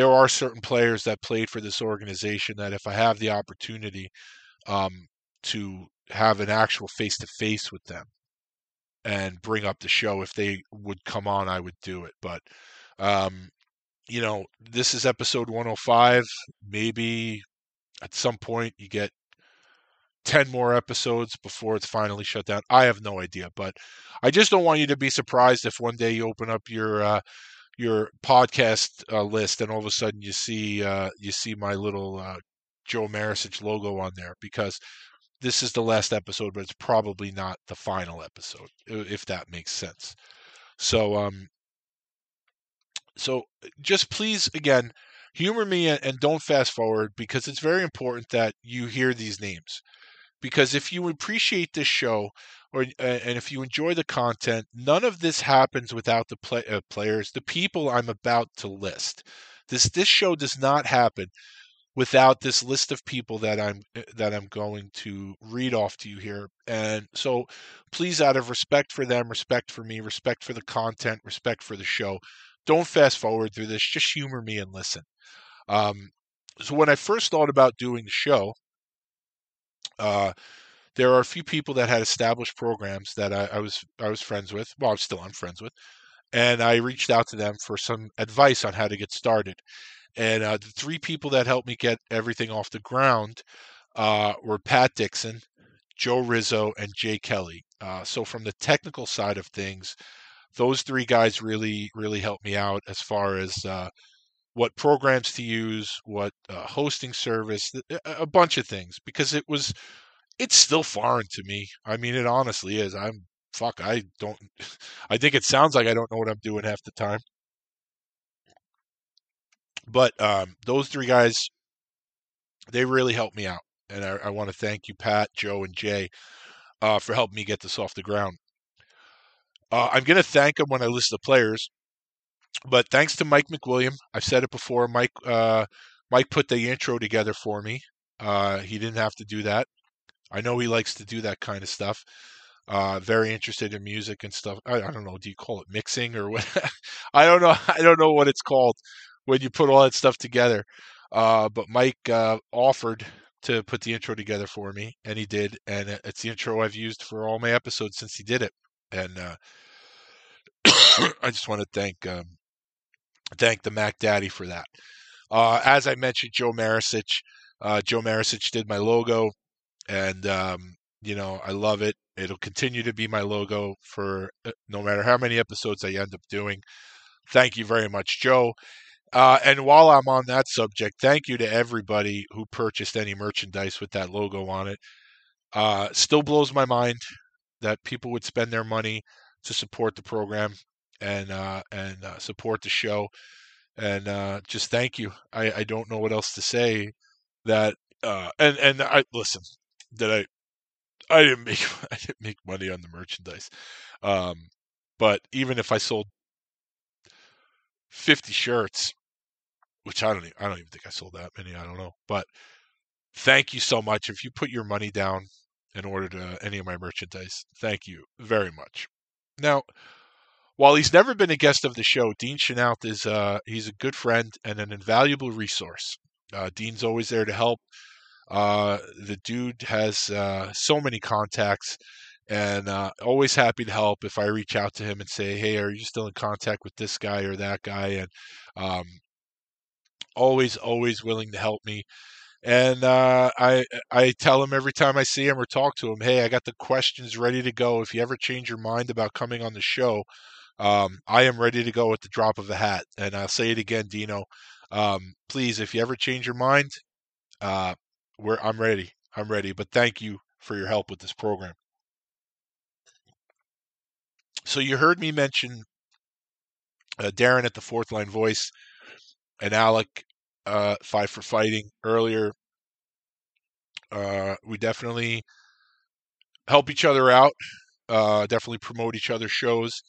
there are certain players that played for this organization that if I have the opportunity um, to have an actual face to face with them and bring up the show if they would come on i would do it. But um you know this is episode 105 maybe at some point you get 10 more episodes before it's finally shut down. I have no idea but i just don't want you to be surprised if one day you open up your uh your podcast uh, list and all of a sudden you see uh you see my little uh Joe Marisich logo on there because this is the last episode, but it's probably not the final episode, if that makes sense. So, um, so just please again humor me and don't fast forward because it's very important that you hear these names. Because if you appreciate this show, or and if you enjoy the content, none of this happens without the play, uh, players, the people I'm about to list. This this show does not happen without this list of people that I'm eh, that I'm going to read off to you here. And so please out of respect for them, respect for me, respect for the content, respect for the show, don't fast forward through this. Just humor me and listen. Um, so when I first thought about doing the show, uh, there are a few people that had established programs that I, I was I was friends with. Well, I'm still I'm friends with, and I reached out to them for some advice on how to get started. And uh, the three people that helped me get everything off the ground uh, were Pat Dixon, Joe Rizzo, and Jay Kelly. Uh, so from the technical side of things, those three guys really really helped me out as far as uh, what programs to use, what uh, hosting service, a bunch of things because it was it's still foreign to me. I mean, it honestly is. I'm fuck. I don't. I think it sounds like I don't know what I'm doing half the time. But um, those three guys, they really helped me out, and I, I want to thank you, Pat, Joe, and Jay, uh, for helping me get this off the ground. Uh, I'm going to thank them when I list the players, but thanks to Mike MacWilliam, I've said it before. Mike, uh, Mike put the intro together for me. Uh, he didn't have to do that. I know he likes to do that kind of stuff. Uh, very interested in music and stuff. I, I, don't know. Do you call it mixing or what? I don't know. I don't know what it's called when you put all that stuff together. Uh, but Mike uh, offered to put the intro together for me, and he did. And it's the intro I've used for all my episodes since he did it. And uh, I just want to thank um, thank the Mac Daddy for that. Uh, as I mentioned, Joe Marisich. Uh, Joe Marisich did my logo and um, you know I love it. It'll continue to be my logo for uh, no matter how many episodes I end up doing. Thank you very much, Joe. Uh, and while I'm on that subject, thank you to everybody who purchased any merchandise with that logo on it. Uh, still blows my mind that people would spend their money to support the program and uh, and uh, support the show. And uh, just thank you. I, I don't know what else to say. That and and I listen that I I didn't make I didn't make money on the merchandise. Um, but even if I sold 50 shirts, which I don't even, I don't even think I sold that many, I don't know. But thank you so much if you put your money down in order to any of my merchandise. Thank you very much. Now, while he's never been a guest of the show, Dean Chenault is uh, he's a good friend and an invaluable resource. Uh, Dean's always there to help. Uh, the dude has uh, so many contacts and uh, always happy to help if I reach out to him and say, "Hey, are you still in contact with this guy or that guy?" And um, always, always willing to help me. And uh, I I tell him every time I see him or talk to him, "Hey, I got the questions ready to go. If you ever change your mind about coming on the show, um, I am ready to go at the drop of a hat." And I'll say it again, Dino. Um, please, if you ever change your mind, uh, we're, I'm ready. I'm ready. But thank you for your help with this program. So you heard me mention uh, Darren at the fourth line voice and Alec uh, five for fighting earlier. Uh, we definitely help each other out. Uh, definitely promote each other's shows.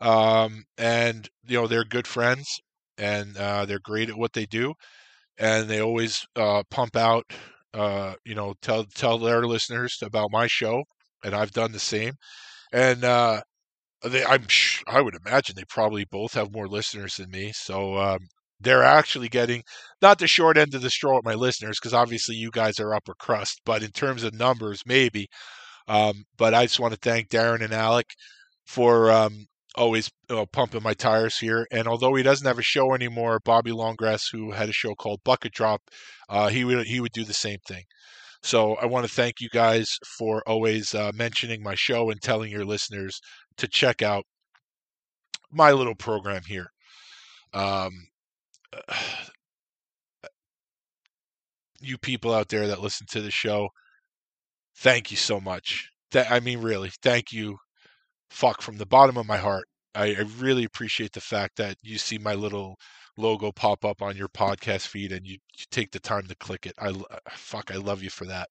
Um, and you know they're good friends and uh, they're great at what they do, and they always uh, pump out uh, you know, tell tell their listeners about my show, and I've done the same. And uh, they, I'm I would imagine they probably both have more listeners than me, so um, they're actually getting not the short end of the straw with my listeners because obviously you guys are upper crust, but in terms of numbers, maybe. Um, but I just want to thank Darren and Alec for um, always uh, pumping my tires here. And although he doesn't have a show anymore, Bobby Longgrass, who had a show called Bucket Drop, uh, he would he would do the same thing. So I want to thank you guys for always uh, mentioning my show and telling your listeners to check out my little program here. Um, you people out there that listen to the show, thank you so much. That I mean, really, thank you fuck from the bottom of my heart. I, I, really appreciate the fact that you see my little logo pop up on your podcast feed and you, you take the time to click it. I fuck, I love you for that.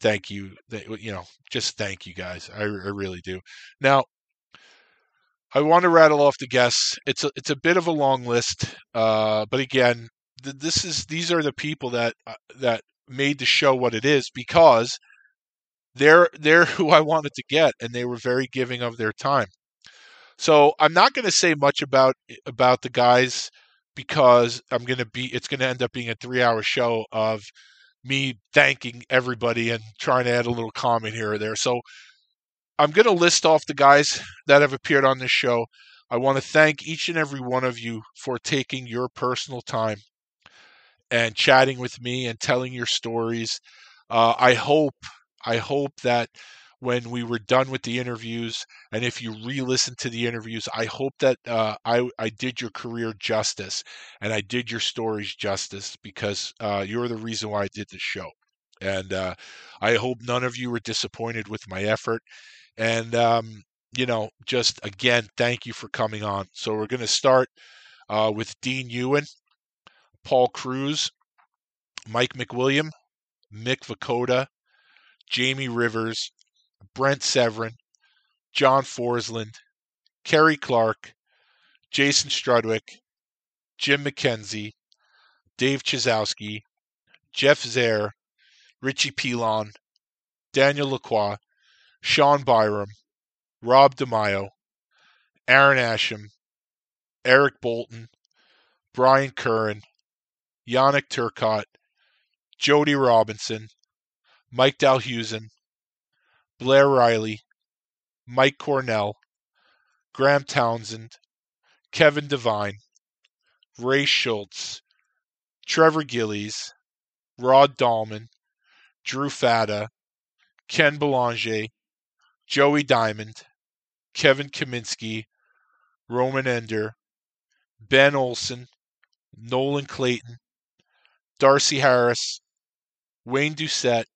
Thank you. You know, just thank you guys. I, I really do. Now, I want to rattle off the guests. It's a, it's a bit of a long list, uh, but again, th- this is these are the people that uh, that made the show what it is because they're they're who I wanted to get, and they were very giving of their time. So I'm not going to say much about about the guys because I'm going to be it's going to end up being a three hour show of me thanking everybody and trying to add a little comment here or there. So I'm going to list off the guys that have appeared on this show. I want to thank each and every one of you for taking your personal time and chatting with me and telling your stories. Uh, I hope, I hope that when we were done with the interviews, and if you re-listen to the interviews, I hope that uh, I I did your career justice and I did your stories justice because uh, you're the reason why I did this show, and uh, I hope none of you were disappointed with my effort. And um, you know, just again, thank you for coming on. So we're going to start uh, with Dean Ewen, Paul Kruse, Mike MacWilliam, Mick Vukota, Jamie Rivers, Brent Severyn, John Forslund, Kerry Clark, Jason Strudwick, Jim McKenzie, Dave Chyzowski, Jeff Zehr, Richie Pilon, Daniel Lacroix, Shawn Byram, Rob DiMaio, Arron Asham, Eric Boulton, Brian Curran, Yanick Turcotte, Jody Robinson, Mike Dalhusen, Blair Riley, Mike Cornell, Graham Townsend, Kevin Devine, Ray Schultz, Trevor Gillies, Rod Dahlman, Drew Fata, Ken Belanger, Joey Diamond, Kevin Kaminski, Roman Ender, Ben Olson, Nolan Clayton, Darcy Harris, Wayne Doucette,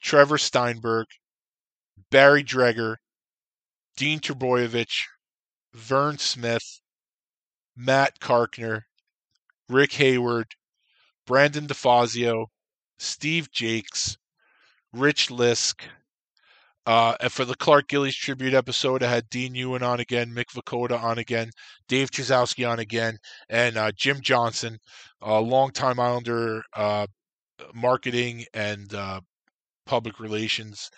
Trevor Steinberg, Barry Dreger, Dean Trebojevic, Vern Smith, Matt Karkner, Rick Hayward, Brandon DeFazio, Steve Jakes, Rich Lisk. Uh, and for the Clark Gillies tribute episode, I had Dean Ewen on again, Mick Vukota on again, Dave Chyzowski on again, and uh, Jim Johnson, a longtime Islander uh, marketing and uh, public relations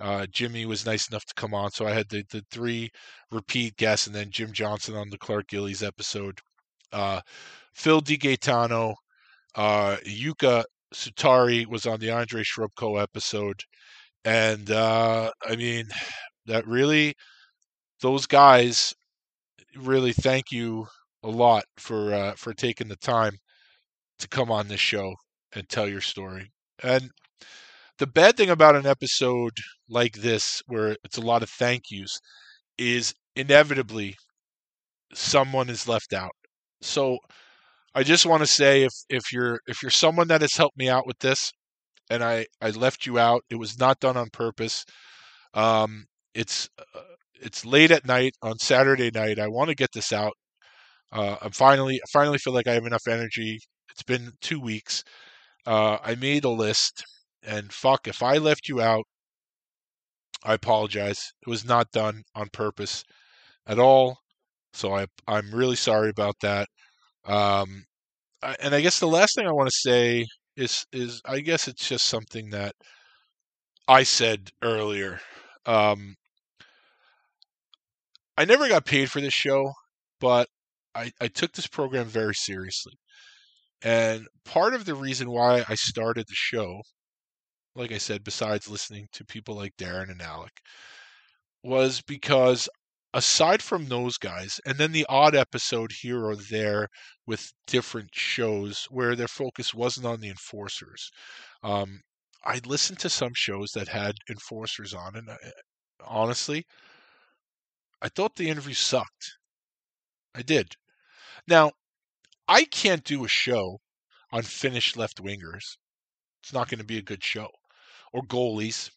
uh, Jimmy was nice enough to come on, so I had the, the three repeat guests, and then Jim Johnson on the Clark Gillies episode. Uh, Phil DiGaetano, uh, Yuka Sutari was on the Andre Shrubko episode, and uh, I mean that really, those guys really thank you a lot for uh, for taking the time to come on this show and tell your story. And the bad thing about an episode like this, where it's a lot of thank yous, is inevitably someone is left out. So I just want to say if if you're if you're someone that has helped me out with this, and I I left you out, it was not done on purpose. Um, it's uh, it's late at night on Saturday night. I want to get this out. Uh, I'm finally I finally feel like I have enough energy. It's been two weeks. Uh, I made a list and fuck, if I left you out, I apologize. It was not done on purpose at all. So I, I'm really sorry about that. Um, I, and I guess the last thing I want to say is, is I guess it's just something that I said earlier. Um, I never got paid for this show, but I, I took this program very seriously. And part of the reason why I started the show like I said, besides listening to people like Darren and Alec, was because aside from those guys, and then the odd episode here or there with different shows where their focus wasn't on the enforcers, um, I listened to some shows that had enforcers on, and I, honestly, I thought the interview sucked. I did. Now, I can't do a show on Finnish left wingers. It's not going to be a good show or goalies.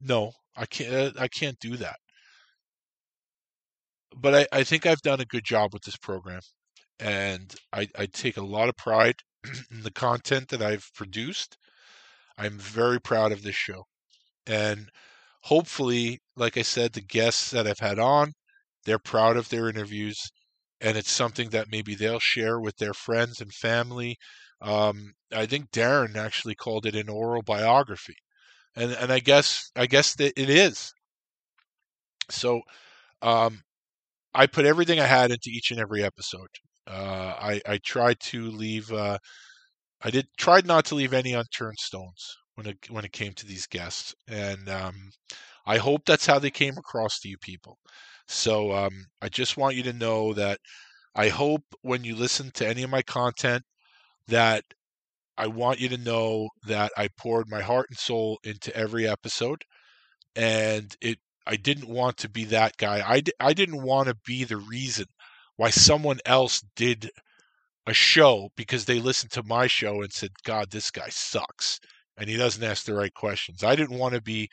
No, I can't. Uh, I can't do that. But I, I think I've done a good job with this program, and I, I take a lot of pride in the content that I've produced. I'm very proud of this show, and hopefully, like I said, the guests that I've had on, they're proud of their interviews, and it's something that maybe they'll share with their friends and family um, I think Darren actually called it an oral biography, and and I guess I guess that it is. So, um, I put everything I had into each and every episode. Uh, I I tried to leave uh, I did tried not to leave any unturned stones when it when it came to these guests, and um, I hope that's how they came across to you people. So um, I just want you to know that I hope when you listen to any of my content that I want you to know that I poured my heart and soul into every episode, and it. I didn't want to be that guy. I, d- I didn't want to be the reason why someone else did a show because they listened to my show and said, God, this guy sucks. And he doesn't ask the right questions. I didn't want to be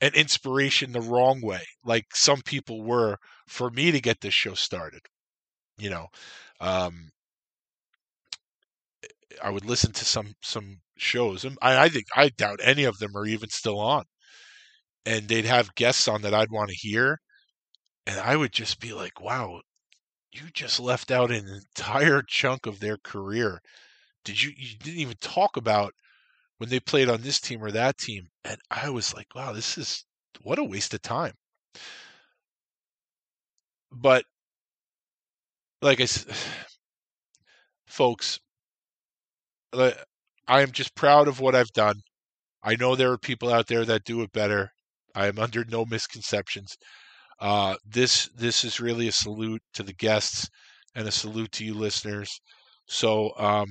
an inspiration the wrong way, like some people were for me to get this show started. You know, um, I would listen to some some shows, and I, I think I doubt any of them are even still on. And they'd have guests on that I'd want to hear, and I would just be like, "Wow, you just left out an entire chunk of their career. Did you? You didn't even talk about when they played on this team or that team." And I was like, "Wow, this is what a waste of time." But like I said, folks, I am just proud of what I've done. I know there are people out there that do it better. I am under no misconceptions. Uh, this this is really a salute to the guests and a salute to you listeners. So um,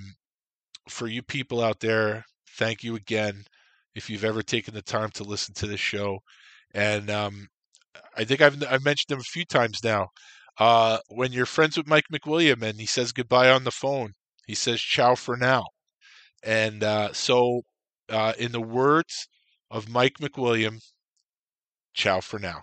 for you people out there, thank you again if you've ever taken the time to listen to this show. And um, I think I've I've mentioned them a few times now. Uh, when you're friends with Mike MacWilliam and he says goodbye on the phone, he says ciao for now. And uh, so, uh, in the words of Mike MacWilliam, ciao for now.